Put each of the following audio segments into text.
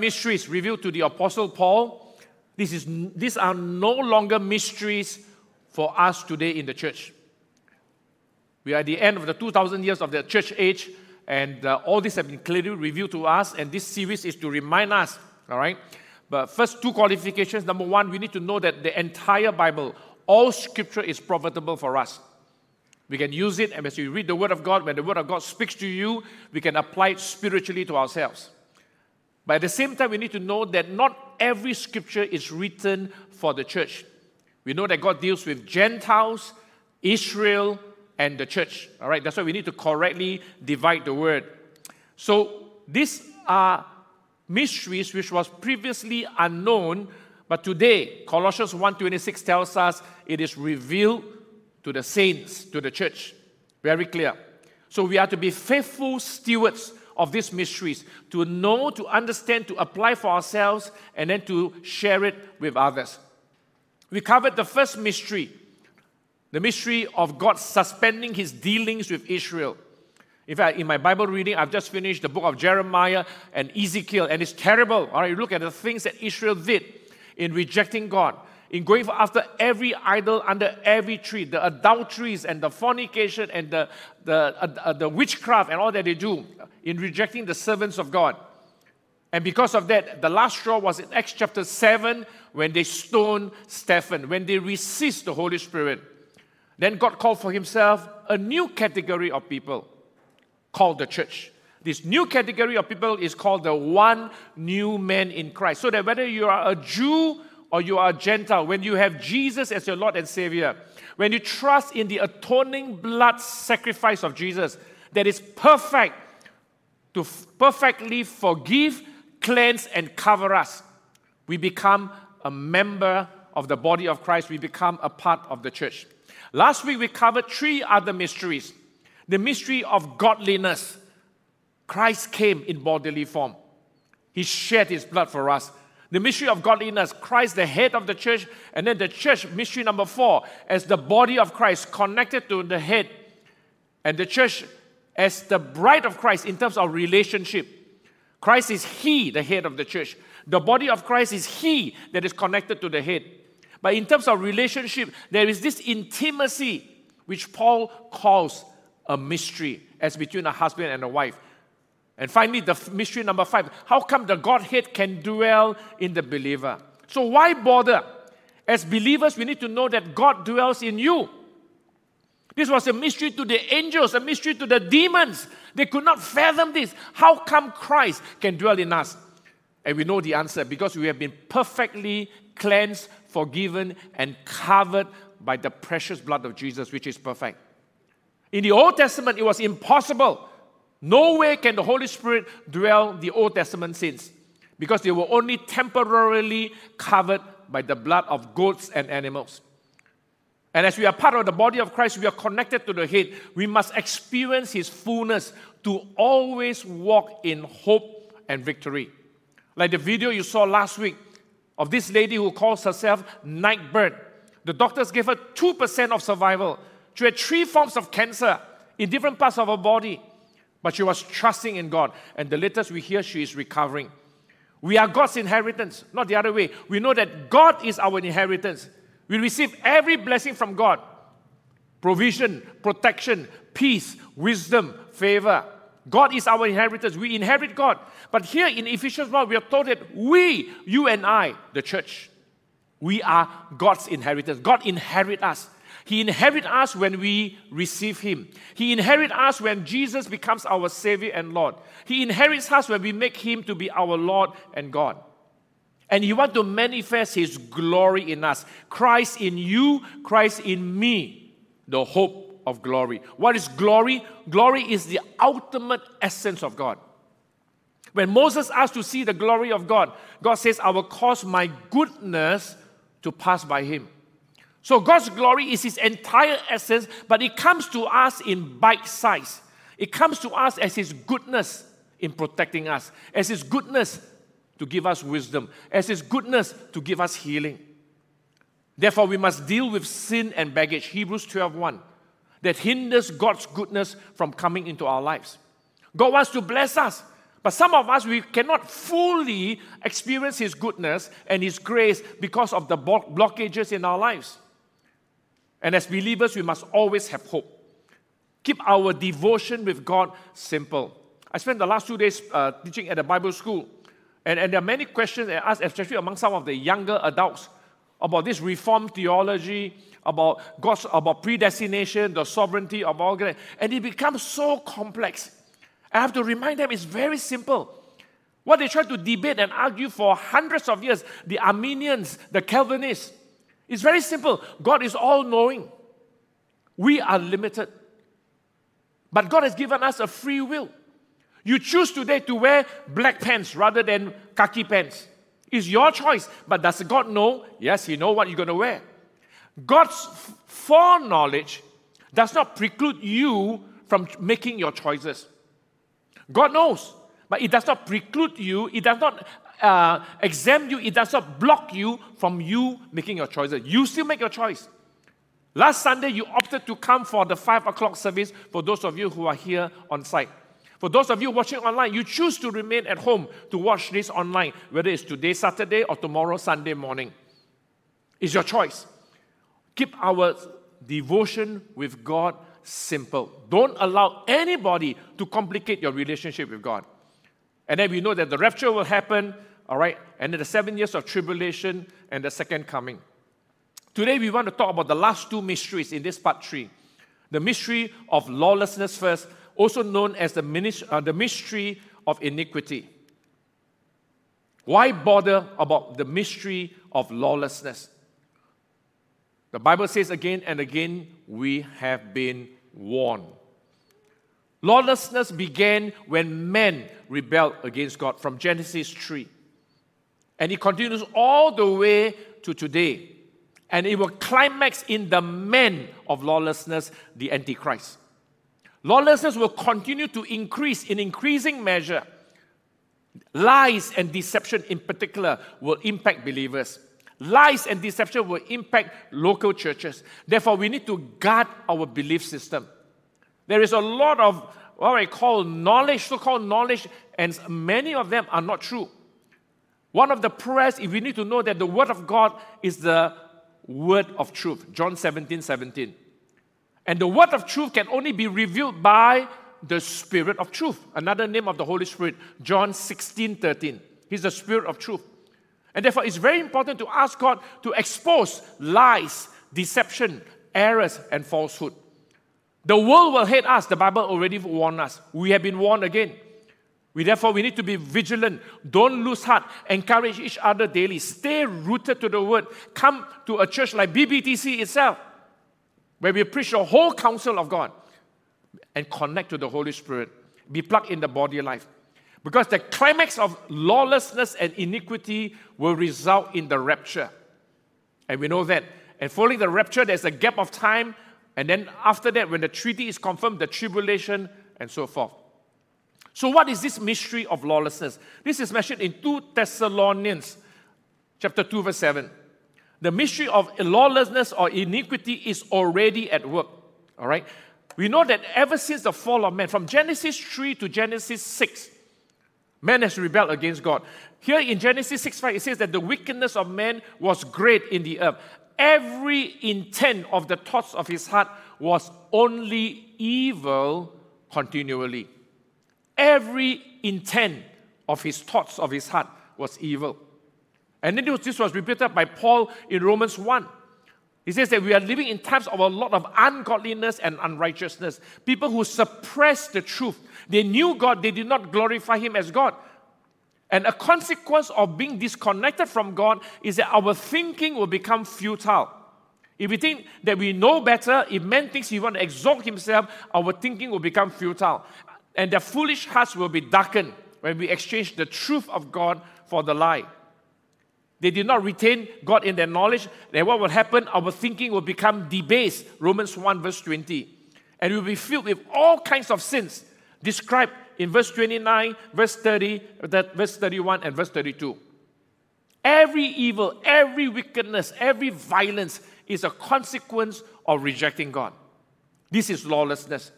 mysteries revealed to the Apostle Paul, this is, these are no longer mysteries for us today in the church. We are at the end of the 2,000 years of the church age, and uh, all this have been clearly revealed to us, and this series is to remind us, all right? But first, two qualifications. Number one, we need to know that the entire Bible, all scripture is profitable for us. We can use it, and as you read the Word of God, when the Word of God speaks to you, we can apply it spiritually to ourselves. But at the same time, we need to know that not every scripture is written for the church. We know that God deals with Gentiles, Israel, and the church. All right, that's why we need to correctly divide the word. So these are mysteries which was previously unknown, but today Colossians 1:26 tells us it is revealed to the saints, to the church. Very clear. So we are to be faithful stewards of these mysteries, to know, to understand, to apply for ourselves, and then to share it with others. We covered the first mystery, the mystery of God suspending his dealings with Israel. In fact, in my Bible reading, I've just finished the book of Jeremiah and Ezekiel, and it's terrible. All right, you look at the things that Israel did in rejecting God, in going after every idol under every tree, the adulteries and the fornication and the, the, uh, uh, the witchcraft and all that they do in rejecting the servants of God. And because of that, the last straw was in Acts chapter 7 when they stoned Stephen, when they resist the Holy Spirit. Then God called for himself a new category of people called the church. This new category of people is called the one new man in Christ. So that whether you are a Jew or you are a Gentile, when you have Jesus as your Lord and Savior, when you trust in the atoning blood sacrifice of Jesus that is perfect to f- perfectly forgive, cleanse, and cover us, we become a member of the body of Christ. We become a part of the church. Last week we covered three other mysteries the mystery of godliness. Christ came in bodily form, He shed His blood for us. The mystery of godliness, Christ, the head of the church, and then the church, mystery number four, as the body of Christ connected to the head, and the church as the bride of Christ in terms of relationship. Christ is He, the head of the church. The body of Christ is He that is connected to the head. But in terms of relationship, there is this intimacy which Paul calls a mystery as between a husband and a wife. And finally, the mystery number five how come the Godhead can dwell in the believer? So, why bother? As believers, we need to know that God dwells in you. This was a mystery to the angels, a mystery to the demons. They could not fathom this. How come Christ can dwell in us? And we know the answer because we have been perfectly cleansed, forgiven, and covered by the precious blood of Jesus, which is perfect. In the Old Testament, it was impossible. No way can the Holy Spirit dwell the Old Testament saints because they were only temporarily covered by the blood of goats and animals. And as we are part of the body of Christ, we are connected to the head. We must experience His fullness to always walk in hope and victory. Like the video you saw last week of this lady who calls herself Nightbirde. The doctors gave her 2% of survival. She had three forms of cancer in different parts of her body, but she was trusting in God. And the latest we hear, she is recovering. We are God's inheritance, not the other way. We know that God is our inheritance. We receive every blessing from God provision, protection, peace, wisdom, favor. God is our inheritance. We inherit God. But here in Ephesians 1, we are told that we, you and I, the church, we are God's inheritance. God inherit us. He inherits us when we receive Him. He inherits us when Jesus becomes our Savior and Lord. He inherits us when we make Him to be our Lord and God. And He wants to manifest His glory in us. Christ in you, Christ in me, the hope of glory. What is glory? Glory is the ultimate essence of God. When Moses asked to see the glory of God, God says, I will cause my goodness to pass by him. So God's glory is his entire essence, but it comes to us in bite size. It comes to us as his goodness in protecting us, as his goodness to give us wisdom, as his goodness to give us healing. Therefore, we must deal with sin and baggage, Hebrews 12:1, that hinders God's goodness from coming into our lives. God wants to bless us. But some of us, we cannot fully experience His goodness and His grace because of the blockages in our lives. And as believers, we must always have hope. Keep our devotion with God simple. I spent the last two days uh, teaching at a Bible school, and, and there are many questions asked, especially among some of the younger adults, about this reformed theology, about God's about predestination, the sovereignty of all that, and it becomes so complex. I have to remind them it's very simple. What they tried to debate and argue for hundreds of years, the Arminians, the Calvinists, it's very simple. God is all knowing. We are limited. But God has given us a free will. You choose today to wear black pants rather than khaki pants. It's your choice. But does God know? Yes, He knows what you're going to wear. God's foreknowledge does not preclude you from making your choices. God knows, but it does not preclude you, it does not uh, exempt you, it does not block you from you making your choices. You still make your choice. Last Sunday, you opted to come for the 5 o'clock service for those of you who are here on site. For those of you watching online, you choose to remain at home to watch this online, whether it's today, Saturday, or tomorrow, Sunday morning. It's your choice. Keep our devotion with God simple. Don't allow anybody to complicate your relationship with God. And then we know that the rapture will happen, all right, and then the seven years of tribulation and the second coming. Today we want to talk about the last two mysteries in this part three. The mystery of lawlessness first, also known as the, ministry, uh, the mystery of iniquity. Why bother about the mystery of lawlessness? The Bible says again and again, we have been warned. Lawlessness began when men rebelled against God from Genesis 3. And it continues all the way to today. And it will climax in the man of lawlessness, the Antichrist. Lawlessness will continue to increase in increasing measure. Lies and deception, in particular, will impact believers. Lies and deception will impact local churches. Therefore, we need to guard our belief system. There is a lot of what I call knowledge, so called knowledge, and many of them are not true. One of the prayers, if we need to know that the Word of God is the Word of truth, John 17 17. And the Word of truth can only be revealed by the Spirit of truth. Another name of the Holy Spirit, John 16 13. He's the Spirit of truth. And therefore, it's very important to ask God to expose lies, deception, errors, and falsehood. The world will hate us. The Bible already warned us. We have been warned again. We therefore we need to be vigilant. Don't lose heart. Encourage each other daily. Stay rooted to the word. Come to a church like BBTC itself, where we preach the whole counsel of God and connect to the Holy Spirit. Be plugged in the body life. Because the climax of lawlessness and iniquity will result in the rapture. And we know that. And following the rapture, there's a gap of time. And then after that, when the treaty is confirmed, the tribulation and so forth. So, what is this mystery of lawlessness? This is mentioned in 2 Thessalonians chapter 2, verse 7. The mystery of lawlessness or iniquity is already at work. All right? We know that ever since the fall of man, from Genesis 3 to Genesis 6, Man has rebelled against God. Here in Genesis 6 5, it says that the wickedness of man was great in the earth. Every intent of the thoughts of his heart was only evil continually. Every intent of his thoughts of his heart was evil. And then this was repeated by Paul in Romans 1. He says that we are living in times of a lot of ungodliness and unrighteousness. People who suppress the truth. They knew God, they did not glorify Him as God. And a consequence of being disconnected from God is that our thinking will become futile. If we think that we know better, if man thinks he wants to exalt himself, our thinking will become futile. And their foolish hearts will be darkened when we exchange the truth of God for the lie. They did not retain God in their knowledge. Then what will happen? Our thinking will become debased. Romans 1, verse 20. And we will be filled with all kinds of sins described in verse 29, verse 30, that verse 31, and verse 32. Every evil, every wickedness, every violence is a consequence of rejecting God. This is lawlessness.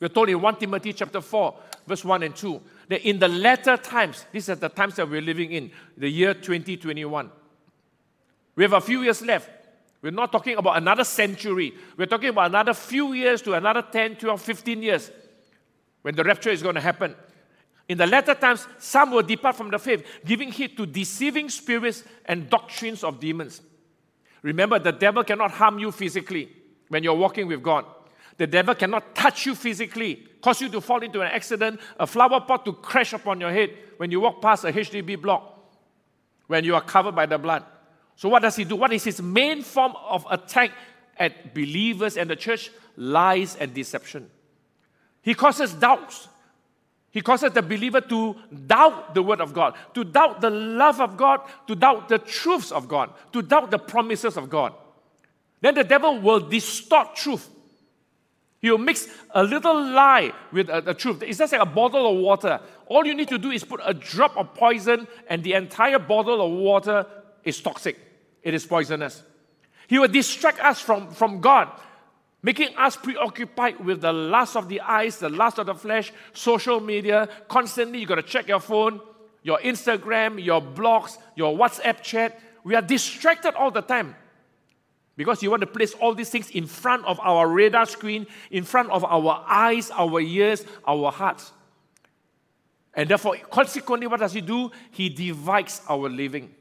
We're told in 1 Timothy chapter 4, verse 1 and 2. that in the latter times, these are the times that we're living in, the year 2021. We have a few years left. We're not talking about another century. We're talking about another few years to another 10, 12, 15 years when the rapture is going to happen. In the latter times, some will depart from the faith, giving heed to deceiving spirits and doctrines of demons. Remember, the devil cannot harm you physically when you're walking with God. The devil cannot touch you physically, cause you to fall into an accident, a flower pot to crash upon your head when you walk past a HDB block, when you are covered by the blood. So, what does he do? What is his main form of attack at believers and the church? Lies and deception. He causes doubts. He causes the believer to doubt the word of God, to doubt the love of God, to doubt the truths of God, to doubt the promises of God. Then the devil will distort truth. He will mix a little lie with the truth. It's just like a bottle of water. All you need to do is put a drop of poison, and the entire bottle of water is toxic. It is poisonous. He will distract us from, from God, making us preoccupied with the lust of the eyes, the lust of the flesh, social media. Constantly, you got to check your phone, your Instagram, your blogs, your WhatsApp chat. We are distracted all the time. Because you want to place all these things in front of our radar screen, in front of our eyes, our ears, our hearts. And therefore, consequently, what does he do? He divides our living.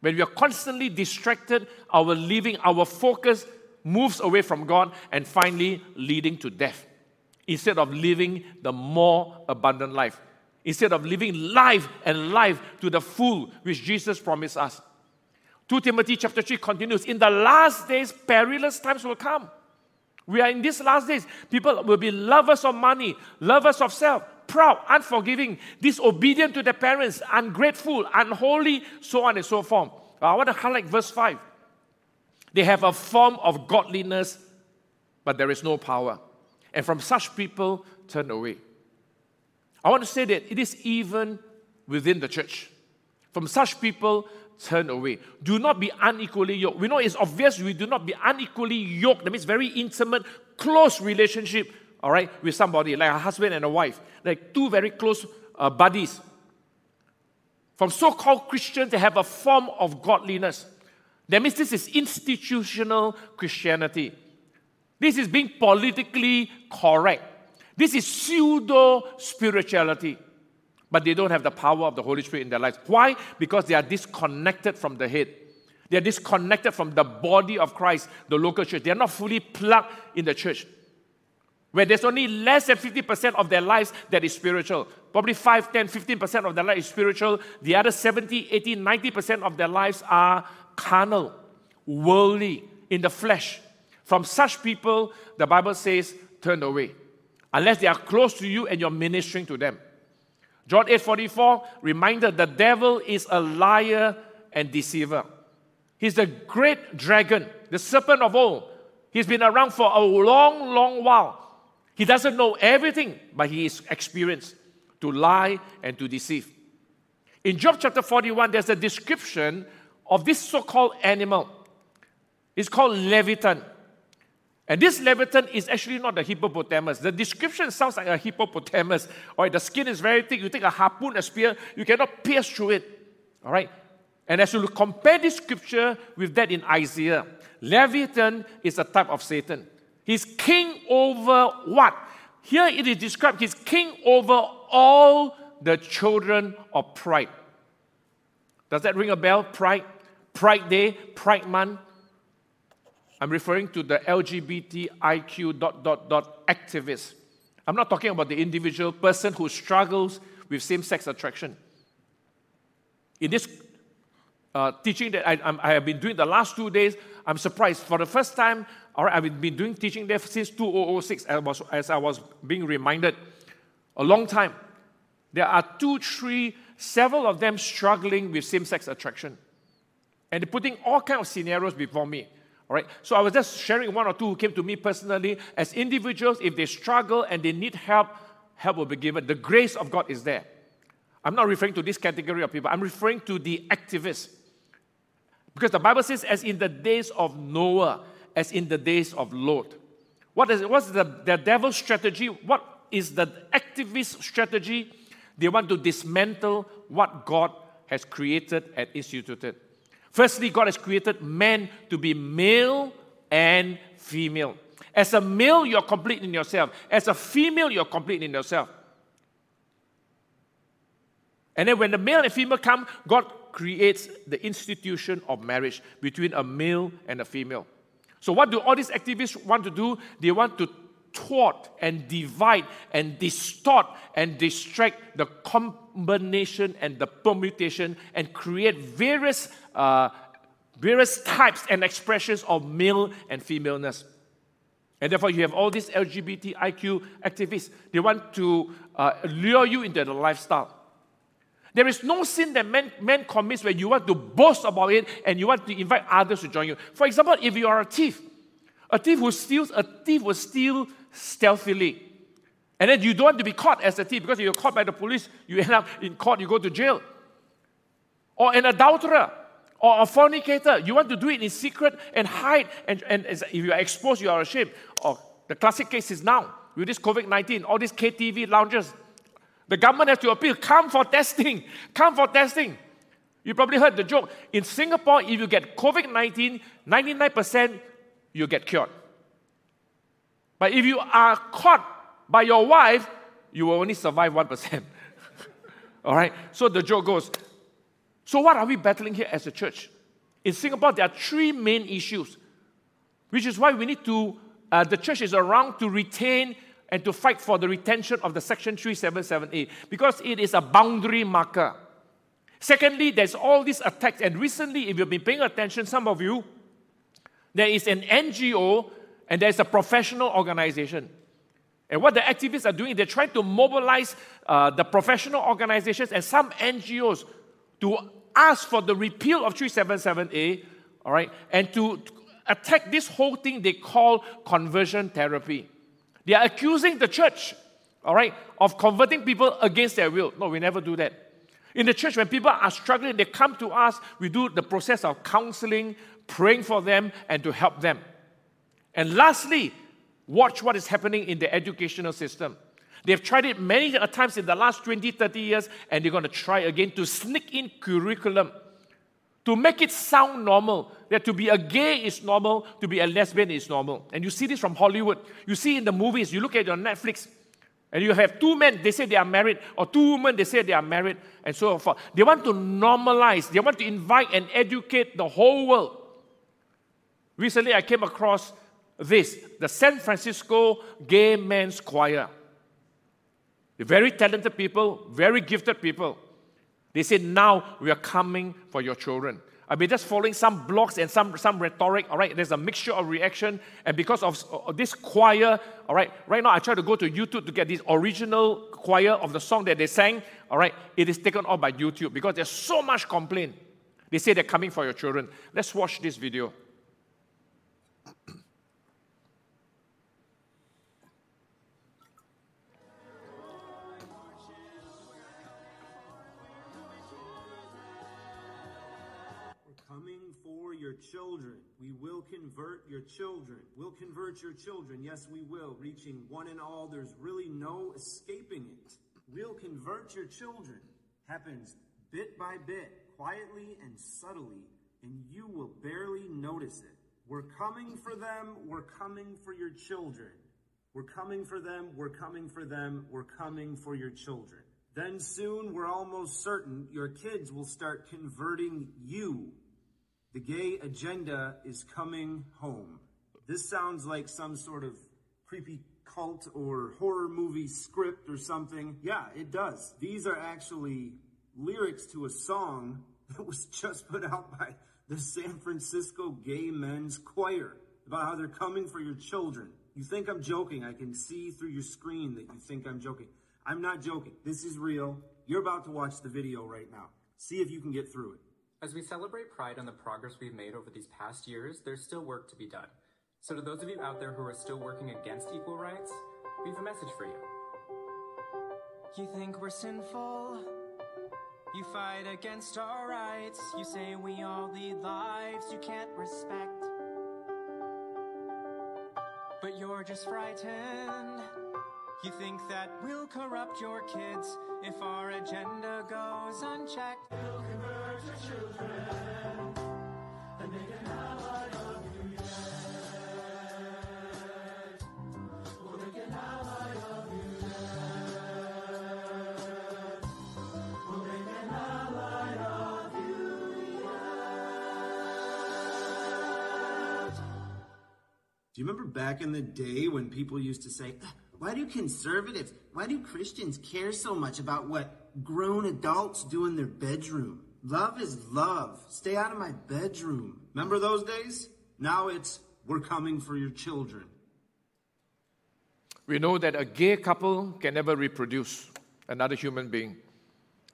When we are constantly distracted, our living, our focus moves away from God and finally leading to death. Instead of living the more abundant life. Instead of living life and life to the full, which Jesus promised us. 2 Timothy chapter 3 continues In the last days, perilous times will come. We are in these last days. People will be lovers of money, lovers of self, proud, unforgiving, disobedient to their parents, ungrateful, unholy, so on and so forth. Uh, I want to highlight verse 5. They have a form of godliness, but there is no power. And from such people, turn away. I want to say that it is even within the church. From such people, turn away. Do not be unequally yoked. We know it's obvious we do not be unequally yoked. That means very intimate, close relationship, all right, with somebody, like a husband and a wife, like two very close uh, buddies. From so called Christians, they have a form of godliness. That means this is institutional Christianity. This is being politically correct. This is pseudo spirituality but they don't have the power of the Holy Spirit in their lives. Why? Because they are disconnected from the head. They are disconnected from the body of Christ, the local church. They are not fully plugged in the church. Where there's only less than 50% of their lives that is spiritual. Probably 5, 10, 15% of their life is spiritual. The other 70, 80, 90% of their lives are carnal, worldly, in the flesh. From such people, the Bible says, turn away. Unless they are close to you and you're ministering to them. John 8:44 reminded the devil is a liar and deceiver. He's the great dragon, the serpent of old. He's been around for a long, long while. He doesn't know everything, but he is experienced to lie and to deceive. In Job chapter 41, there's a description of this so called animal. It's called Leviathan. And this Leviathan is actually not a hippopotamus. The description sounds like a hippopotamus. All right, the skin is very thick. You take a harpoon, a spear, you cannot pierce through it. All right. And as you compare this scripture with that in Isaiah, Leviathan is a type of Satan. He's king over what? Here it is described, he's king over all the children of pride. Does that ring a bell? Pride? Pride Day, Pride Month. I'm referring to the LGBTIQ dot dot dot activists. I'm not talking about the individual person who struggles with same sex attraction. In this uh, teaching that I, I, have been doing the last two days, I'm surprised. For the first time, all right, I've been doing teaching there since 2006, as I was, as I was being reminded. A long time. There are two, three, several of them struggling with same sex attraction. And they're putting all kinds of scenarios before me. All right. So I was just sharing one or two who came to me personally as individuals. If they struggle and they need help, help will be given. The grace of God is there. I'm not referring to this category of people. I'm referring to the activists. Because the Bible says, as in the days of Noah, as in the days of Lot. What is what's the, the devil's strategy? What is the activist strategy? They want to dismantle what God has created and instituted. Firstly, God has created man to be male and female. As a male, you're complete in yourself. As a female, you're complete in yourself. And then when the male and female come, God creates the institution of marriage between a male and a female. So, what do all these activists want to do? They want to thwart and divide and distort and distract the combination and the permutation and create various, uh, various types and expressions of male and femaleness. And therefore, you have all these LGBTIQ activists. They want to uh, lure you into the lifestyle. There is no sin that man, man commits where you want to boast about it and you want to invite others to join you. For example, if you are a thief, a thief who steals, a thief will steal stealthily. And then you don't want to be caught as a thief because if you're caught by the police, you end up in court, you go to jail. Or an adulterer or a fornicator, you want to do it in secret and hide. And, and if you are exposed, you are ashamed. Or the classic case is now with this COVID 19, all these KTV lounges, the government has to appeal, come for testing, come for testing. You probably heard the joke. In Singapore, if you get COVID 19, 99% you get cured. But if you are caught by your wife, you will only survive 1%. All right? So the joke goes so, what are we battling here as a church? In Singapore, there are three main issues, which is why we need to, uh, the church is around to retain and to fight for the retention of the Section 377A because it is a boundary marker. Secondly, there's all these attacks, and recently, if you've been paying attention, some of you, there is an NGO and there's a professional organization. And what the activists are doing, they're trying to mobilize uh, the professional organizations and some NGOs to ask for the repeal of 377A, all right, and to attack this whole thing they call conversion therapy. They are accusing the church, all right, of converting people against their will. No, we never do that. In the church, when people are struggling, they come to us, we do the process of counseling, praying for them, and to help them. And lastly, watch what is happening in the educational system. They've tried it many times in the last 20, 30 years, and they're going to try again to sneak in curriculum to make it sound normal that to be a gay is normal, to be a lesbian is normal. And you see this from Hollywood. You see in the movies, you look at your Netflix, and you have two men, they say they are married, or two women, they say they are married, and so forth. They want to normalize, they want to invite and educate the whole world. Recently, I came across this the San Francisco Gay Men's Choir. They're very talented people, very gifted people. They said, now we are coming for your children. I've been just following some blogs and some, some rhetoric. All right, there's a mixture of reaction. And because of, of this choir, all right, right now I try to go to YouTube to get this original choir of the song that they sang. All right, it is taken off by YouTube because there's so much complaint. They say they're coming for your children. Let's watch this video. Children. We will convert your children. We'll convert your children. Yes, we will. Reaching one and all, there's really no escaping it. We'll convert your children. Happens bit by bit, quietly and subtly, and you will barely notice it. We're coming for them. We're coming for your children. We're coming for them. We're coming for them. We're coming for your children. Then soon, we're almost certain your kids will start converting you the gay agenda is coming home. This sounds like some sort of creepy cult or horror movie script or something. Yeah, it does. These are actually lyrics to a song that was just put out by the San Francisco Gay Men's Choir about how they're coming for your children. You think I'm joking. I can see through your screen that you think I'm joking. I'm not joking. This is real. You're about to watch the video right now. See if you can get through it. As we celebrate Pride on the progress we've made over these past years, there's still work to be done. So to those of you out there who are still working against equal rights, we have a message for you. You think we're sinful? You fight against our rights. You say we all lead lives you can't respect. But you're just frightened. You think that we'll corrupt your kids if our agenda goes unchecked? Do you remember back in the day when people used to say, ah, why do conservatives, why do Christians care so much about what grown adults do in their bedroom? Love is love. Stay out of my bedroom. Remember those days? Now it's, we're coming for your children. We know that a gay couple can never reproduce another human being.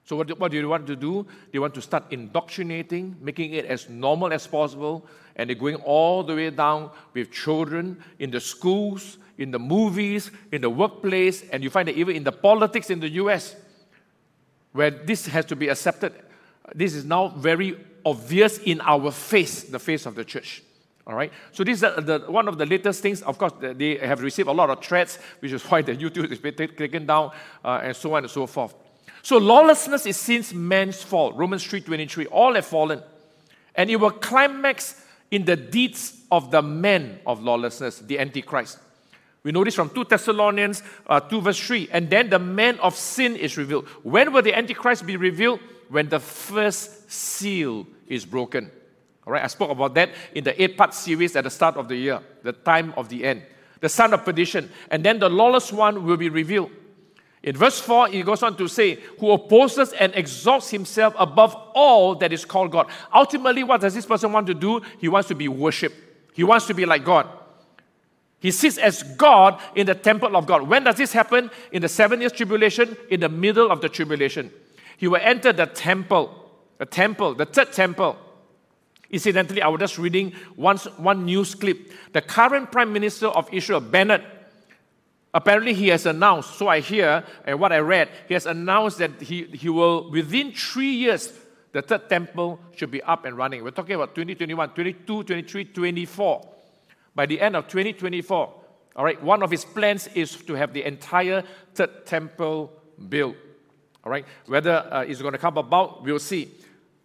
So, what, what do you want to do? They want to start indoctrinating, making it as normal as possible, and they're going all the way down with children in the schools, in the movies, in the workplace, and you find that even in the politics in the US, where this has to be accepted, this is now very obvious in our face, the face of the church. All right. So this is the, the, one of the latest things. Of course, they have received a lot of threats, which is why the YouTube is being taken down, uh, and so on and so forth. So lawlessness is since man's fall. Romans 3:23. All have fallen, and it will climax in the deeds of the man of lawlessness, the Antichrist. We know this from 2 Thessalonians uh, 2 verse 3. And then the man of sin is revealed. When will the Antichrist be revealed? When the first seal is broken. All right, I spoke about that in the eight part series at the start of the year, the time of the end. The son of perdition. And then the lawless one will be revealed. In verse 4, he goes on to say, Who opposes and exalts himself above all that is called God. Ultimately, what does this person want to do? He wants to be worshipped, he wants to be like God. He sits as God in the temple of God. When does this happen? In the seven years tribulation, in the middle of the tribulation. He will enter the temple, the temple, the third temple. Incidentally, I was just reading once, one news clip. The current Prime Minister of Israel, Bennett, apparently he has announced, so I hear, and what I read, he has announced that he, he will, within three years, the third temple should be up and running. We're talking about 2021, 22, 23, 24 by the end of 2024. All right, one of his plans is to have the entire third temple built. All right, whether uh, it's going to come about, we'll see.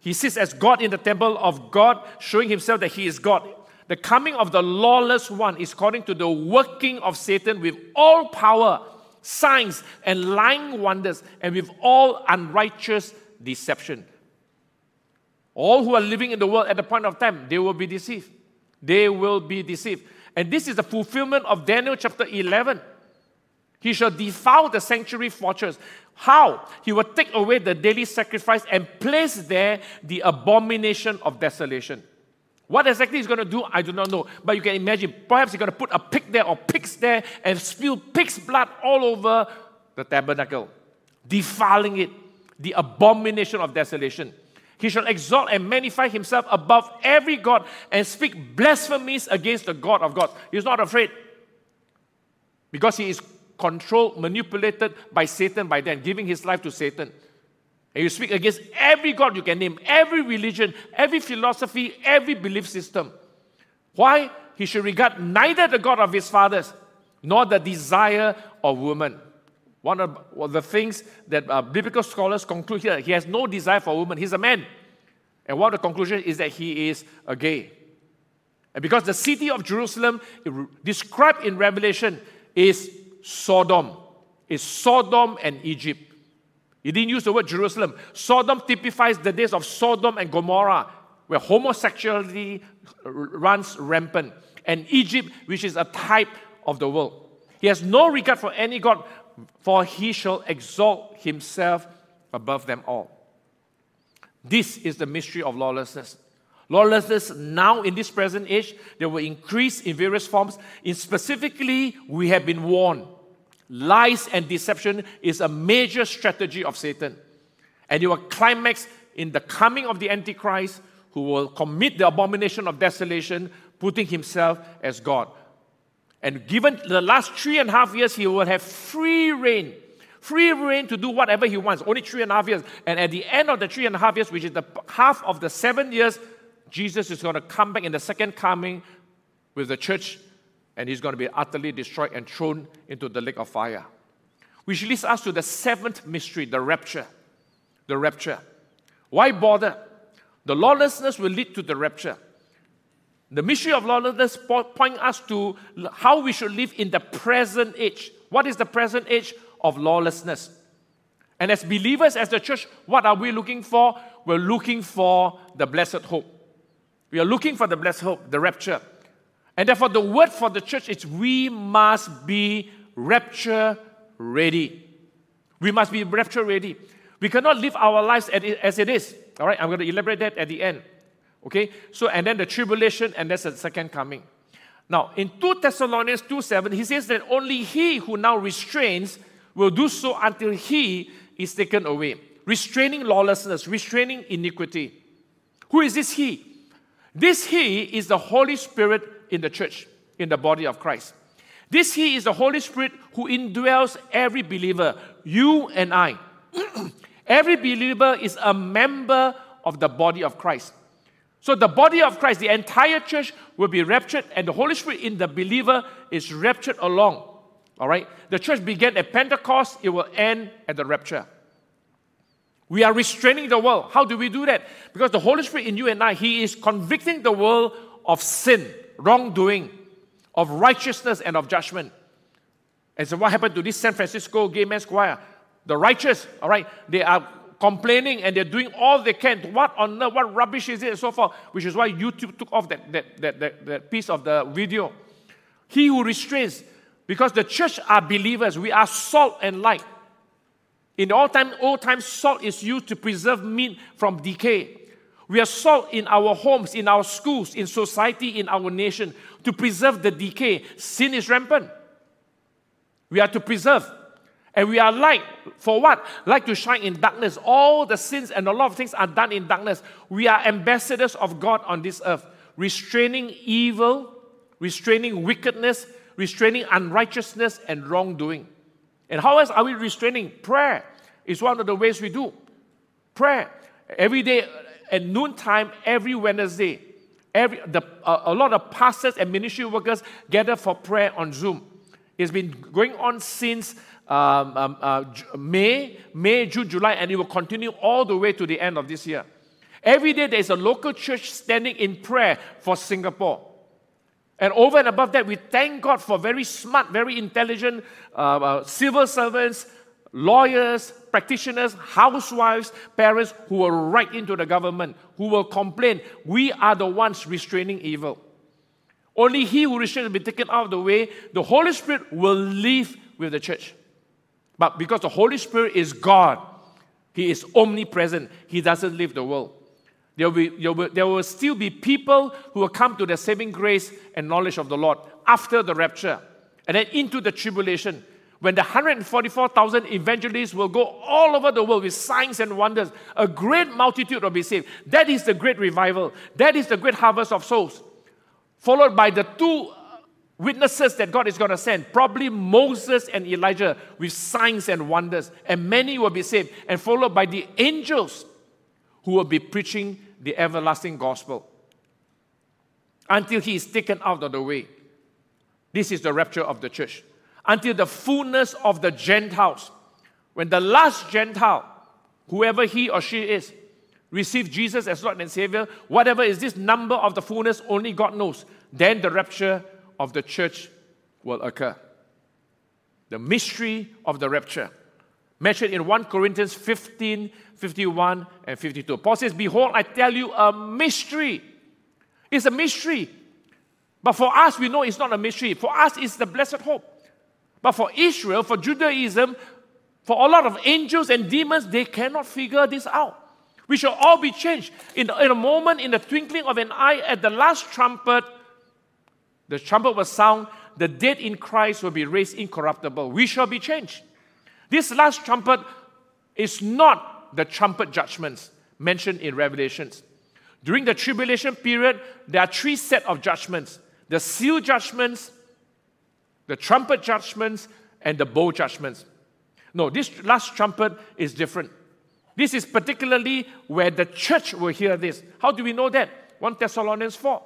He sits as God in the temple of God, showing himself that he is God. The coming of the lawless one is according to the working of Satan with all power, signs, and lying wonders, and with all unrighteous deception. All who are living in the world at the point of time, they will be deceived they will be deceived. And this is the fulfillment of Daniel chapter 11. He shall defile the sanctuary fortress. How? He will take away the daily sacrifice and place there the abomination of desolation. What exactly he's going to do, I do not know. But you can imagine, perhaps he's going to put a pig there or pigs there and spill pig's blood all over the tabernacle, defiling it, the abomination of desolation. He shall exalt and magnify himself above every God and speak blasphemies against the God of gods. He's not afraid because he is controlled, manipulated by Satan by then, giving his life to Satan. And you speak against every God you can name, every religion, every philosophy, every belief system. Why? He should regard neither the God of his fathers nor the desire of woman. One of the things that uh, biblical scholars conclude here, he has no desire for woman. He's a man. And one of the conclusions is that he is a gay. And because the city of Jerusalem, described in Revelation, is Sodom, is Sodom and Egypt. He didn't use the word Jerusalem. Sodom typifies the days of Sodom and Gomorrah, where homosexuality runs rampant, and Egypt, which is a type of the world. He has no regard for any God, for he shall exalt himself above them all. This is the mystery of lawlessness. Lawlessness now in this present age, they will increase in various forms. In specifically, we have been warned. Lies and deception is a major strategy of Satan. And it will climax in the coming of the Antichrist, who will commit the abomination of desolation, putting himself as God. And given the last three and a half years, he will have free rein. Free rein to do whatever he wants, only three and a half years. And at the end of the three and a half years, which is the half of the seven years, Jesus is going to come back in the second coming with the church, and he's going to be utterly destroyed and thrown into the lake of fire. Which leads us to the seventh mystery, the rapture. The rapture. Why bother? The lawlessness will lead to the rapture. The mystery of lawlessness point us to how we should live in the present age. What is the present age of lawlessness? And as believers, as the church, what are we looking for? We're looking for the blessed hope. We are looking for the blessed hope, the rapture. And therefore, the word for the church is we must be rapture ready. We must be rapture ready. We cannot live our lives as it is. All right, I'm going to elaborate that at the end. Okay, so and then the tribulation, and that's the second coming. Now, in 2 Thessalonians 2 7, he says that only he who now restrains will do so until he is taken away. Restraining lawlessness, restraining iniquity. Who is this he? This he is the Holy Spirit in the church, in the body of Christ. This he is the Holy Spirit who indwells every believer, you and I. every believer is a member of the body of Christ. So the body of Christ, the entire church will be raptured, and the Holy Spirit in the believer is raptured along. All right? The church began at Pentecost, it will end at the rapture. We are restraining the world. How do we do that? Because the Holy Spirit in you and I, He is convicting the world of sin, wrongdoing, of righteousness, and of judgment. And so, what happened to this San Francisco gay men's choir? The righteous, all right, they are complaining and they're doing all they can. What on earth, what rubbish is it, and so forth, which is why YouTube took off that, that, that, that, that piece of the video. He who restrains, because the church are believers, we are salt and light. In all time, old time, salt is used to preserve meat from decay. We are salt in our homes, in our schools, in society, in our nation to preserve the decay. Sin is rampant. We are to preserve. And we are light for what? Like to shine in darkness. All the sins and a lot of things are done in darkness. We are ambassadors of God on this earth, restraining evil, restraining wickedness, restraining unrighteousness and wrongdoing. And how else are we restraining? Prayer is one of the ways we do. Prayer. Every day at noontime, every Wednesday, every, the, uh, a lot of pastors and ministry workers gather for prayer on Zoom. It's been going on since um, um, uh, May, May, June, July, and it will continue all the way to the end of this year. Every day there is a local church standing in prayer for Singapore. And over and above that, we thank God for very smart, very intelligent uh, uh, civil servants, lawyers, practitioners, housewives, parents who will write into the government, who will complain. We are the ones restraining evil. Only He who restrains will be taken out of the way. The Holy Spirit will live with the church. But because the Holy Spirit is God, He is omnipresent, He doesn't leave the world. There will, there, will, there will still be people who will come to the saving grace and knowledge of the Lord after the rapture and then into the tribulation. When the 144,000 evangelists will go all over the world with signs and wonders, a great multitude will be saved. That is the great revival. That is the great harvest of souls. Followed by the two witnesses that God is going to send, probably Moses and Elijah with signs and wonders, and many will be saved, and followed by the angels who will be preaching the everlasting gospel until he is taken out of the way. This is the rapture of the church. Until the fullness of the Gentiles, when the last Gentile, whoever he or she is, receive Jesus as Lord and Savior, whatever is this number of the fullness, only God knows. Then the rapture of the church will occur. The mystery of the rapture, mentioned in 1 Corinthians 15 51 and 52. Paul says, Behold, I tell you a mystery. It's a mystery. But for us, we know it's not a mystery. For us, it's the blessed hope. But for Israel, for Judaism, for a lot of angels and demons, they cannot figure this out. We shall all be changed. In, in a moment, in the twinkling of an eye, at the last trumpet, the trumpet will sound, the dead in Christ will be raised incorruptible. We shall be changed. This last trumpet is not the trumpet judgments mentioned in Revelations. During the tribulation period, there are three set of judgments the seal judgments, the trumpet judgments, and the bowl judgments. No, this last trumpet is different. This is particularly where the church will hear this. How do we know that? 1 Thessalonians 4.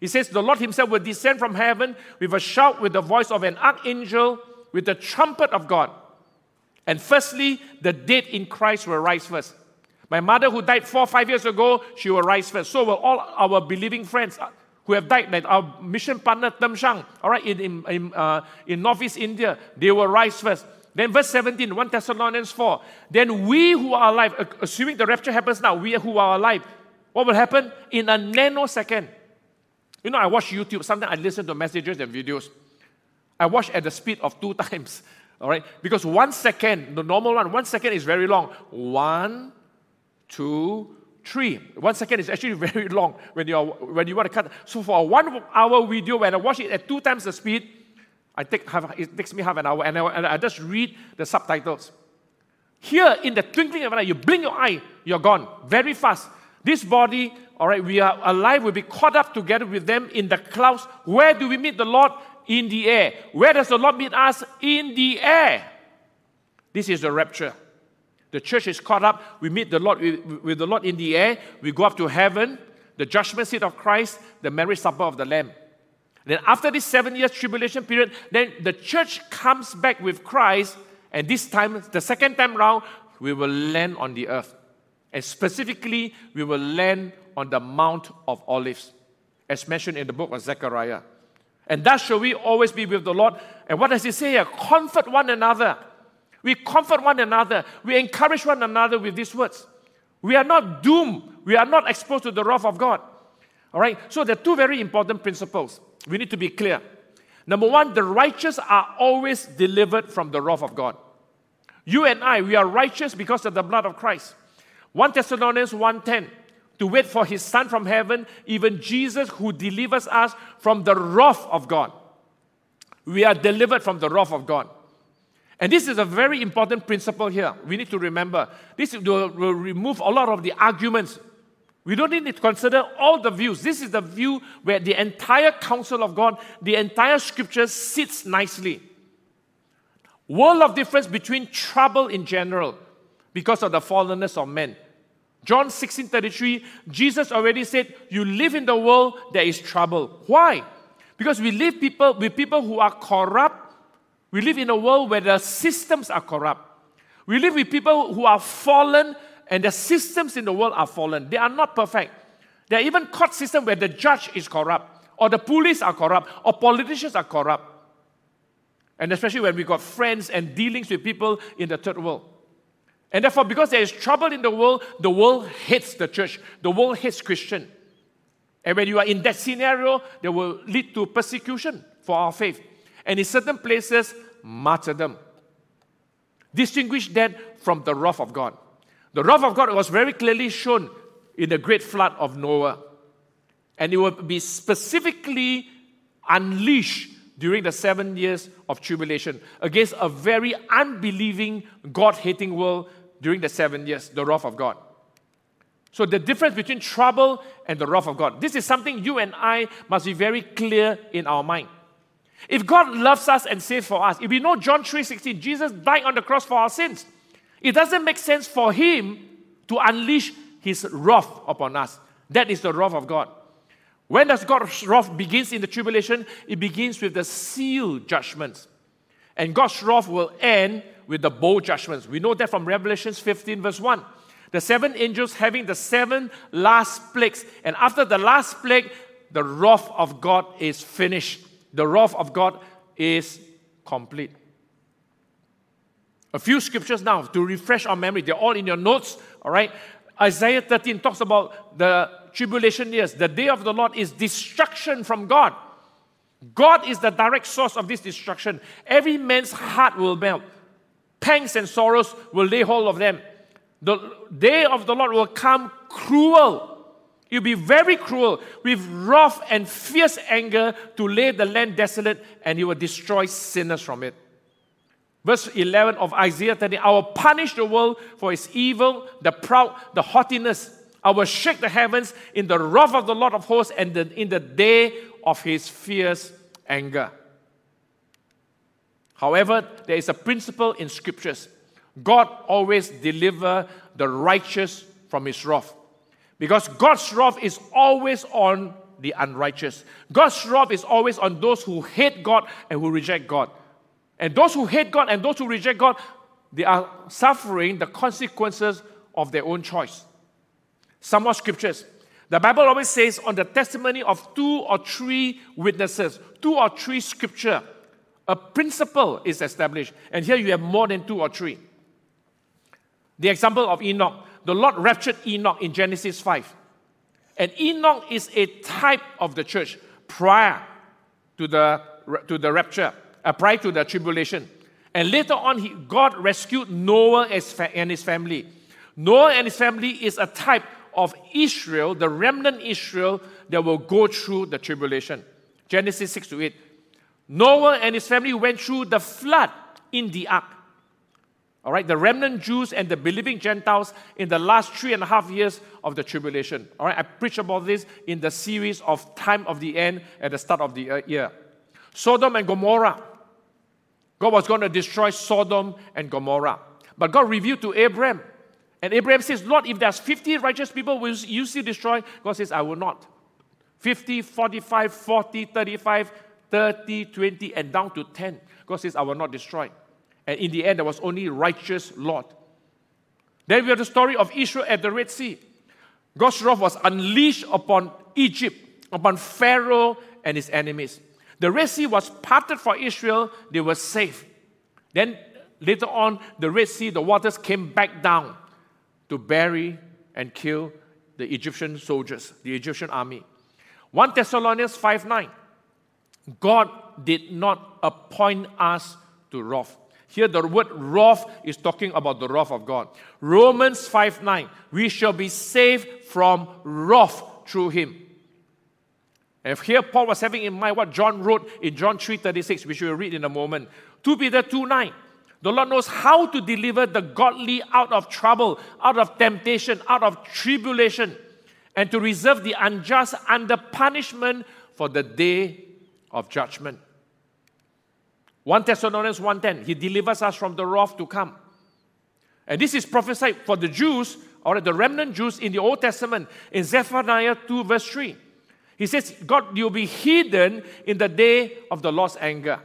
He says, The Lord Himself will descend from heaven with a shout, with the voice of an archangel, with the trumpet of God And firstly, the dead in Christ will rise first. My mother, who died four, five years ago, she will rise first. So will all our believing friends who have died, like our mission partner Tem Shang, all right, in, in, in, uh, in Northeast India, they will rise first. Then verse 17, 1 Thessalonians 4. Then we who are alive, assuming the rapture happens now, we who are alive, what will happen? In a nanosecond. You know, I watch YouTube, sometimes I listen to messages and videos. I watch at the speed of two times. All right? Because one second, the normal one, one second is very long. One, two, three. One second is actually very long when you, are, when you want to cut. So for a one hour video, when I watch it at two times the speed, I take half, it takes me half an hour and I, and I just read the subtitles. Here, in the twinkling of an eye, you blink your eye, you're gone very fast. This body, all right, we are alive, we'll be caught up together with them in the clouds. Where do we meet the Lord? In the air. Where does the Lord meet us? In the air. This is the rapture. The church is caught up. We meet the Lord with the Lord in the air. We go up to heaven, the judgment seat of Christ, the marriage supper of the Lamb. Then after this seven years tribulation period, then the church comes back with Christ, and this time, the second time round, we will land on the earth. And specifically, we will land on the Mount of Olives, as mentioned in the book of Zechariah. And thus shall we always be with the Lord. And what does he say here? Comfort one another. We comfort one another. We encourage one another with these words. We are not doomed. We are not exposed to the wrath of God. All right? So there are two very important principles. We need to be clear. Number one, the righteous are always delivered from the wrath of God. You and I, we are righteous because of the blood of Christ. 1 Thessalonians 1:10 to wait for his son from heaven, even Jesus who delivers us from the wrath of God. We are delivered from the wrath of God. And this is a very important principle here. We need to remember. This will, remove a lot of the arguments. We don't need to consider all the views. This is the view where the entire counsel of God, the entire scripture sits nicely. World of difference between trouble in general because of the fallenness of men. John 16 33, Jesus already said, You live in the world, there is trouble. Why? Because we live people with people who are corrupt. We live in a world where the systems are corrupt. We live with people who are fallen, and the systems in the world are fallen. They are not perfect. There are even court systems where the judge is corrupt, or the police are corrupt, or politicians are corrupt. And especially when we got friends and dealings with people in the third world. And therefore, because there is trouble in the world, the world hates the church. The world hates Christian. And when you are in that scenario, they will lead to persecution for our faith. And in certain places, martyrdom. Distinguish that from the wrath of God. The wrath of God was very clearly shown in the great flood of Noah. And it will be specifically unleashed during the seven years of tribulation against a very unbelieving, God hating world during the seven years, the wrath of God. So, the difference between trouble and the wrath of God. This is something you and I must be very clear in our mind. If God loves us and saves for us, if we know John 3:16, Jesus died on the cross for our sins, it doesn't make sense for him to unleash his wrath upon us. That is the wrath of God. When does God's wrath begins in the tribulation? It begins with the seal judgments. And God's wrath will end with the bowl judgments. We know that from Revelations 15, verse 1. The seven angels having the seven last plagues. And after the last plague, the wrath of God is finished. The wrath of God is complete. A few scriptures now to refresh our memory. They're all in your notes, all right? Isaiah 13 talks about the tribulation years. The day of the Lord is destruction from God. God is the direct source of this destruction. Every man's heart will melt pangs and sorrows will lay hold of them. The day of the Lord will come cruel. Will be very cruel with wrath and fierce anger to lay the land desolate, and he will destroy sinners from it. Verse 11 of Isaiah 30 I will punish the world for its evil, the proud, the haughtiness. I will shake the heavens in the wrath of the Lord of hosts and the, in the day of his fierce anger. However, there is a principle in scriptures. God always delivers the righteous from his wrath. Because God's wrath is always on the unrighteous. God's wrath is always on those who hate God and who reject God. And those who hate God and those who reject God, they are suffering the consequences of their own choice. Some more scriptures. The Bible always says, on the testimony of two or three witnesses, two or three scripture, a principle is established. And here you have more than two or three. The example of Enoch. The Lord raptured Enoch in Genesis 5. And Enoch is a type of the church prior to the, to the rapture, uh, prior to the tribulation. And later on, he, God rescued Noah and his family. Noah and his family is a type of Israel, the remnant Israel that will go through the tribulation. Genesis 6 to 8. Noah and his family went through the flood in the ark. All right, the remnant Jews and the believing Gentiles in the last three and a half years of the tribulation. All right, I preached about this in the series of Time of the End at the start of the uh, year. Sodom and Gomorrah. God was going to destroy Sodom and Gomorrah. But God revealed to Abraham and Abraham says, Lord, if there's 50 righteous people, will you still destroy? God says, I will not. 50, 45, 40, 35, 30, 20, and down to 10. God says, I will not destroy. And in the end, there was only righteous Lot. Then we have the story of Israel at the Red Sea. God's wrath was unleashed upon Egypt, upon Pharaoh and his enemies. The Red Sea was parted for Israel, they were safe. Then later on, the Red Sea, the waters came back down to bury and kill the Egyptian soldiers, the Egyptian army. 1 Thessalonians 5 9. God did not appoint us to wrath. Here, the word wrath is talking about the wrath of God. Romans 5 9. We shall be saved from wrath through him. And here, Paul was having in mind what John wrote in John 3 36, which we will read in a moment. 2 Peter 2 9. The Lord knows how to deliver the godly out of trouble, out of temptation, out of tribulation, and to reserve the unjust under punishment for the day of judgment. 1 Thessalonians 1:10, He delivers us from the wrath to come. And this is prophesied for the Jews, or the remnant Jews in the Old Testament, in Zephaniah 2, verse 3. He says, God, you'll be hidden in the day of the Lord's anger.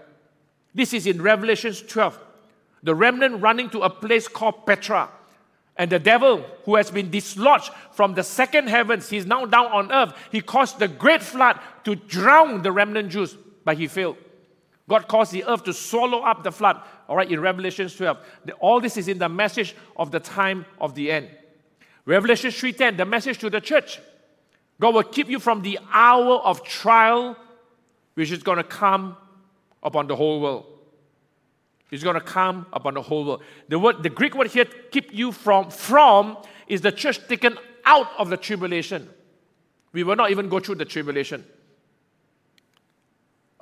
This is in Revelations 12 the remnant running to a place called Petra. And the devil, who has been dislodged from the second heavens, he's now down on earth. He caused the great flood to drown the remnant Jews, but he failed. God caused the earth to swallow up the flood. All right, in Revelation 12. All this is in the message of the time of the end. Revelation 3:10, the message to the church. God will keep you from the hour of trial, which is going to come upon the whole world is going to come upon the whole world. The word, the Greek word here, keep you from, from is the church taken out of the tribulation. We will not even go through the tribulation.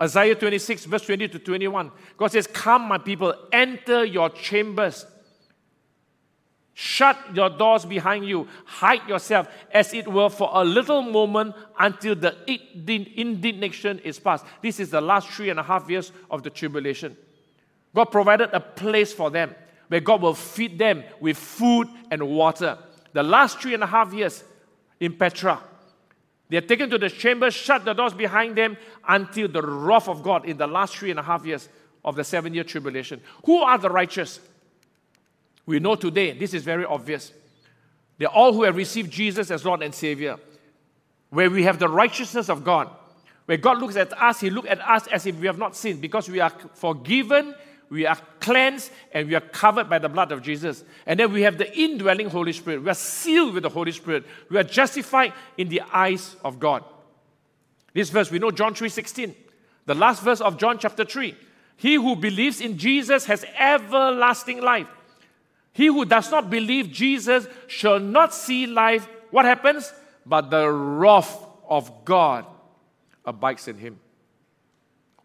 Isaiah 26, verse 20 to 21. God says, Come, my people, enter your chambers. Shut your doors behind you. Hide yourself, as it were, for a little moment until the indignation is past. This is the last three and a half years of the tribulation. God provided a place for them where God will feed them with food and water. The last three and a half years in Petra, they are taken to the chamber, shut the doors behind them until the wrath of God in the last three and a half years of the seven year tribulation. Who are the righteous? We know today, this is very obvious. They're all who have received Jesus as Lord and Savior, where we have the righteousness of God. Where God looks at us, He looks at us as if we have not sinned because we are forgiven we are cleansed and we are covered by the blood of Jesus. And then we have the indwelling Holy Spirit. We are sealed with the Holy Spirit. We are justified in the eyes of God. This verse, we know John 3:16. The last verse of John chapter 3. He who believes in Jesus has everlasting life. He who does not believe Jesus shall not see life. What happens? But the wrath of God abides in him.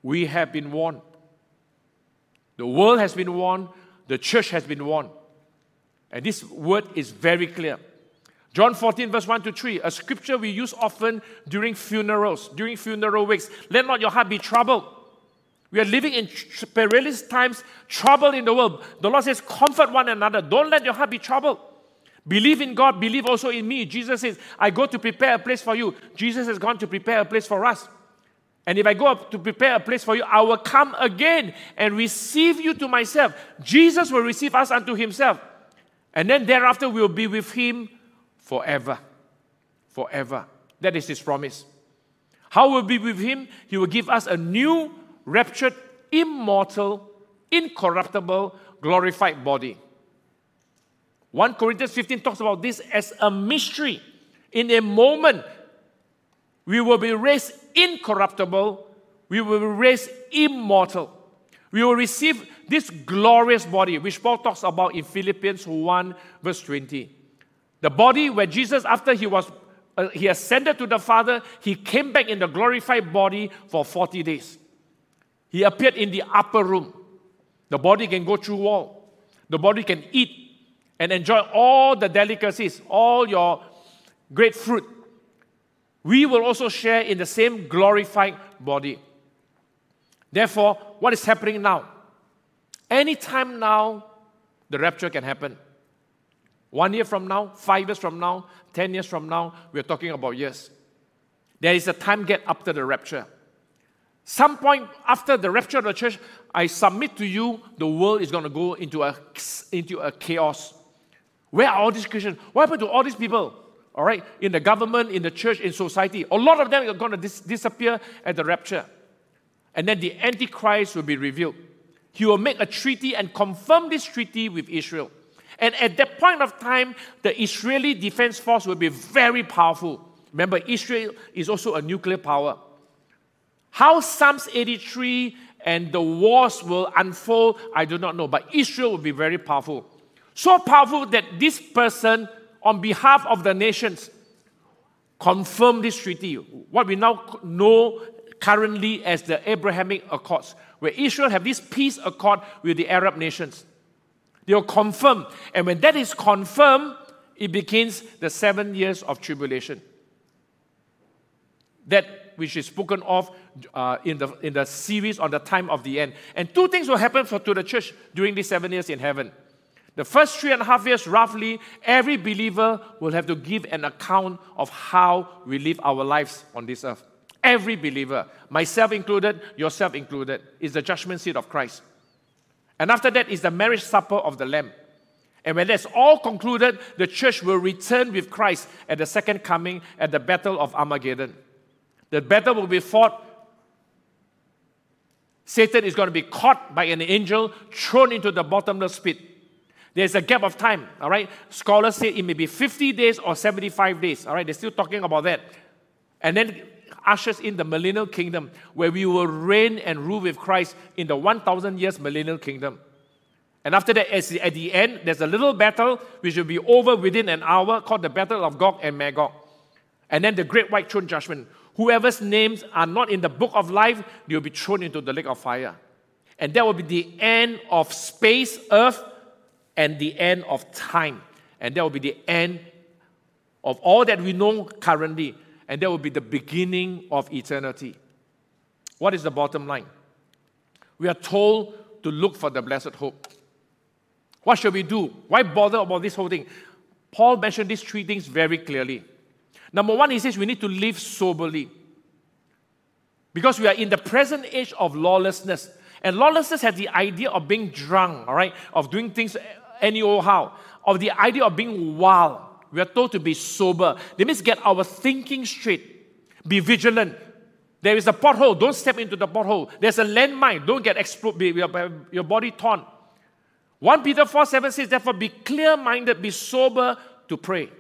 We have been warned. The world has been warned, the church has been warned. And this word is very clear. John 14, verse 1 to 3, a scripture we use often during funerals, during funeral weeks. Let not your heart be troubled. We are living in perilous times, trouble in the world. The Lord says, Comfort one another. Don't let your heart be troubled. Believe in God, believe also in me. Jesus says, I go to prepare a place for you. Jesus has gone to prepare a place for us. And if I go up to prepare a place for you, I will come again and receive you to myself. Jesus will receive us unto himself. And then thereafter we will be with him forever. Forever. That is his promise. How will we be with him? He will give us a new, raptured, immortal, incorruptible, glorified body. 1 Corinthians 15 talks about this as a mystery. In a moment, we will be raised incorruptible, we will be raised immortal. We will receive this glorious body, which Paul talks about in Philippians 1, verse 20. The body where Jesus, after he was uh, he ascended to the Father, he came back in the glorified body for 40 days. He appeared in the upper room. The body can go through wall. The body can eat and enjoy all the delicacies, all your great fruit. We will also share in the same glorified body. Therefore, what is happening now? Anytime now, the rapture can happen. One year from now, five years from now, ten years from now, we're talking about years. There is a time gap after the rapture. Some point after the rapture of the church, I submit to you, the world is going to go into a, into a chaos. Where are all these Christians? What happened to all these people? All right, in the government, in the church, in society. A lot of them are going to dis- disappear at the rapture. And then the Antichrist will be revealed. He will make a treaty and confirm this treaty with Israel. And at that point of time, the Israeli defense force will be very powerful. Remember, Israel is also a nuclear power. How Psalms 83 and the wars will unfold, I do not know, but Israel will be very powerful. So powerful that this person, on behalf of the nations, confirmed this treaty, what we now know currently as the Abrahamic Accords, where Israel have this peace accord with the Arab nations. They will confirm. And when that is confirmed, it begins the seven years of tribulation. That which is spoken of uh, in, the, in the series on the time of the end. And two things will happen for, to the church during these seven years in heaven. The first three and a half years, roughly, every believer will have to give an account of how we live our lives on this earth. Every believer, myself included, yourself included, is the judgment seat of Christ. And after that is the marriage supper of the Lamb. And when that's all concluded, the church will return with Christ at the second coming at the Battle of Armageddon. The battle will be fought. Satan is going to be caught by an angel, thrown into the bottomless pit. There's a gap of time, all right? Scholars say it may be 50 days or 75 days, all right? They're still talking about that. And then ushers in the millennial kingdom where we will reign and rule with Christ in the 1,000 years millennial kingdom. And after that, at the end, there's a little battle which will be over within an hour called the Battle of Gog and Magog. And then the great white throne judgment. Whoever's names are not in the book of life, they will be thrown into the lake of fire. And that will be the end of space, earth, and the end of time. And that will be the end of all that we know currently and that will be the beginning of eternity. What is the bottom line? We are told to look for the blessed hope. What should we do? Why bother about this whole thing? Paul mentioned these three things very clearly. Number one, he says we need to live soberly. Because we are in the present age of lawlessness. And lawlessness has the idea of being drunk, all right, of doing things any old how, of the idea of being wild. We are told to be sober. That means get our thinking straight. Be vigilant. There is a pothole. Don't step into the pothole. There's a landmine. Don't get exploded. Your, your body torn. 1 Peter 4 7 says, therefore, be clear minded, be sober to pray.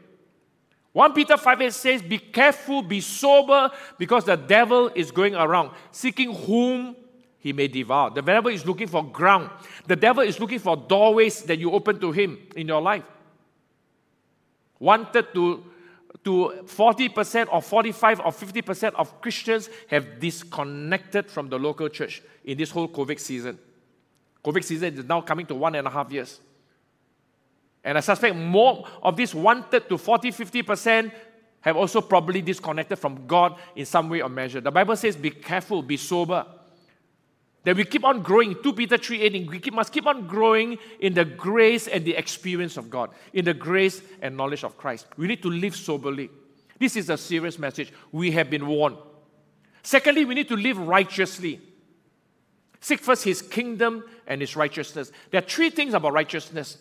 1 Peter 5 8 says, Be careful, be sober, because the devil is going around seeking whom he may devour. The devil is looking for ground. The devil is looking for doorways that you open to him in your life wanted to, to 40% or 45 or 50% of Christians have disconnected from the local church in this whole COVID season. COVID season is now coming to one and a half years. And I suspect more of this wanted to 40, 50% have also probably disconnected from God in some way or measure. The Bible says, be careful, be sober that we keep on growing. 2 Peter 3 8, we keep, must keep on growing in the grace and the experience of God, in the grace and knowledge of Christ. We need to live soberly. This is a serious message. We have been warned. Secondly, we need to live righteously. Seek first his kingdom and his righteousness. There are three things about righteousness.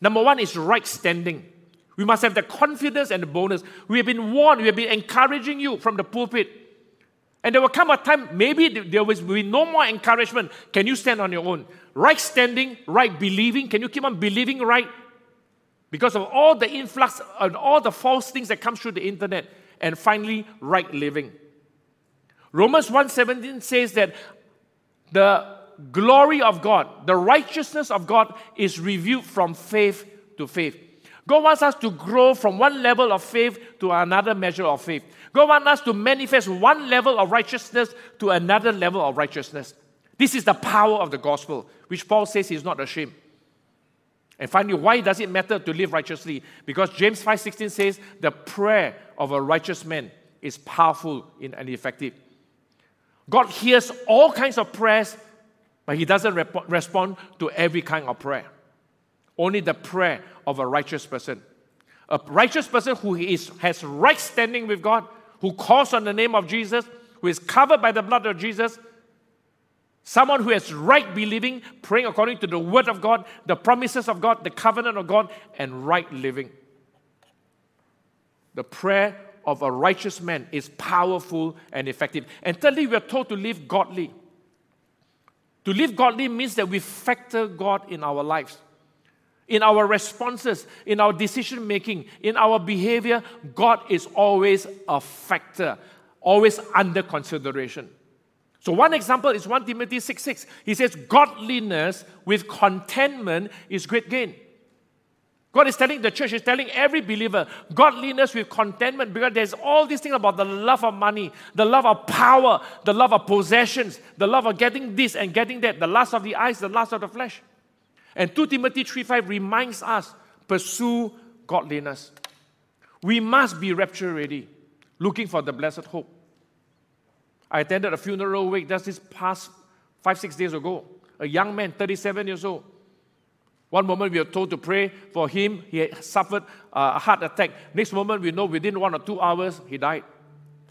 Number one is right standing. We must have the confidence and the boldness. We have been warned, we have been encouraging you from the pulpit. And there will come a time, maybe there will be no more encouragement. Can you stand on your own? Right standing, right believing. Can you keep on believing right? Because of all the influx and all the false things that come through the internet. And finally, right living. Romans 1:17 says that the glory of God, the righteousness of God is revealed from faith to faith. God wants us to grow from one level of faith to another measure of faith. God wants us to manifest one level of righteousness to another level of righteousness. This is the power of the gospel, which Paul says he's not ashamed. And finally, why does it matter to live righteously? Because James 5:16 says the prayer of a righteous man is powerful and effective. God hears all kinds of prayers, but He doesn't rep- respond to every kind of prayer. Only the prayer of a righteous person. A righteous person who is, has right standing with God, who calls on the name of Jesus, who is covered by the blood of Jesus, someone who has right believing, praying according to the word of God, the promises of God, the covenant of God, and right living. The prayer of a righteous man is powerful and effective. And thirdly, we are told to live godly. To live godly means that we factor God in our lives. In our responses, in our decision making, in our behavior, God is always a factor, always under consideration. So, one example is 1 Timothy 6 6. He says, Godliness with contentment is great gain. God is telling the church, He's telling every believer, godliness with contentment, because there's all these things about the love of money, the love of power, the love of possessions, the love of getting this and getting that, the lust of the eyes, the lust of the flesh. And 2 Timothy 3 5 reminds us pursue godliness. We must be rapture ready, looking for the blessed hope. I attended a funeral wake just this past five, six days ago. A young man, 37 years old one moment we are told to pray for him. He suffered a heart attack. Next moment we know within one or two hours he died.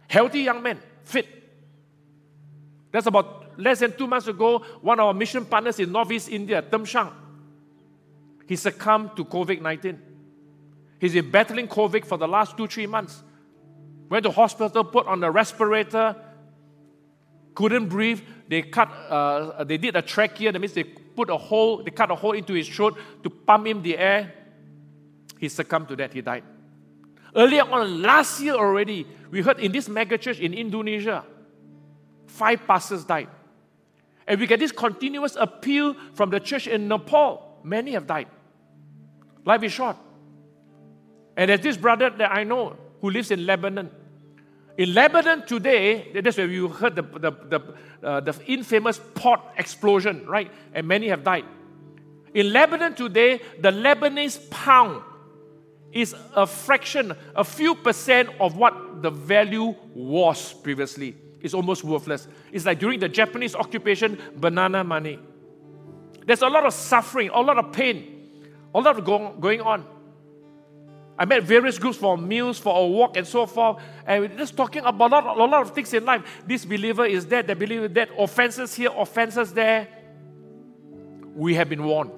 Healthy young man, fit. That's about less than two months ago. One of our mission partners in Northeast India, Tem Shang, he succumbed to COVID 19. He's been battling COVID for the last two, three months. Went to hospital, put on a respirator, couldn't breathe. They cut, uh, they did a trachea, that means they put a hole, they cut a hole into his throat to pump him the air. He succumbed to that, he died. Earlier on, last year already, we heard in this megachurch in Indonesia, five pastors died. And we get this continuous appeal from the church in Nepal. Many have died. Life is short. And there's this brother that I know who lives in Lebanon. In Lebanon today, that's where you heard the, the, the, uh, the infamous port explosion, right? And many have died. In Lebanon today, the Lebanese pound is a fraction, a few percent of what the value was previously. It's almost worthless. It's like during the Japanese occupation, banana money. There's a lot of suffering, a lot of pain, a lot of go- going on. I met various groups for meals, for a walk, and so forth. And we're just talking about a lot, a lot of things in life. This believer is that, that believer that, offenses here, offenses there. We have been warned.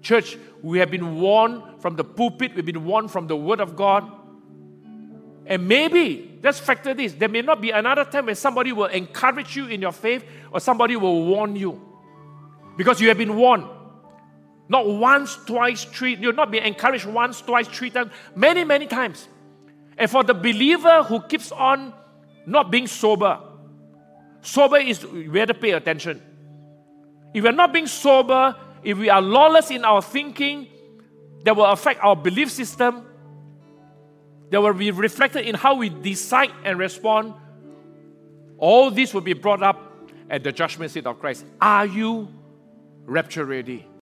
Church, we have been warned from the pulpit, we've been warned from the Word of God. And maybe, let's factor this, there may not be another time when somebody will encourage you in your faith or somebody will warn you. Because you have been warned. Not once, twice, three. You'll not be encouraged once, twice, three times, many, many times. And for the believer who keeps on not being sober, sober is we have to pay attention. If we're not being sober, if we are lawless in our thinking, that will affect our belief system, that will be reflected in how we decide and respond. All this will be brought up at the judgment seat of Christ. Are you rapture ready?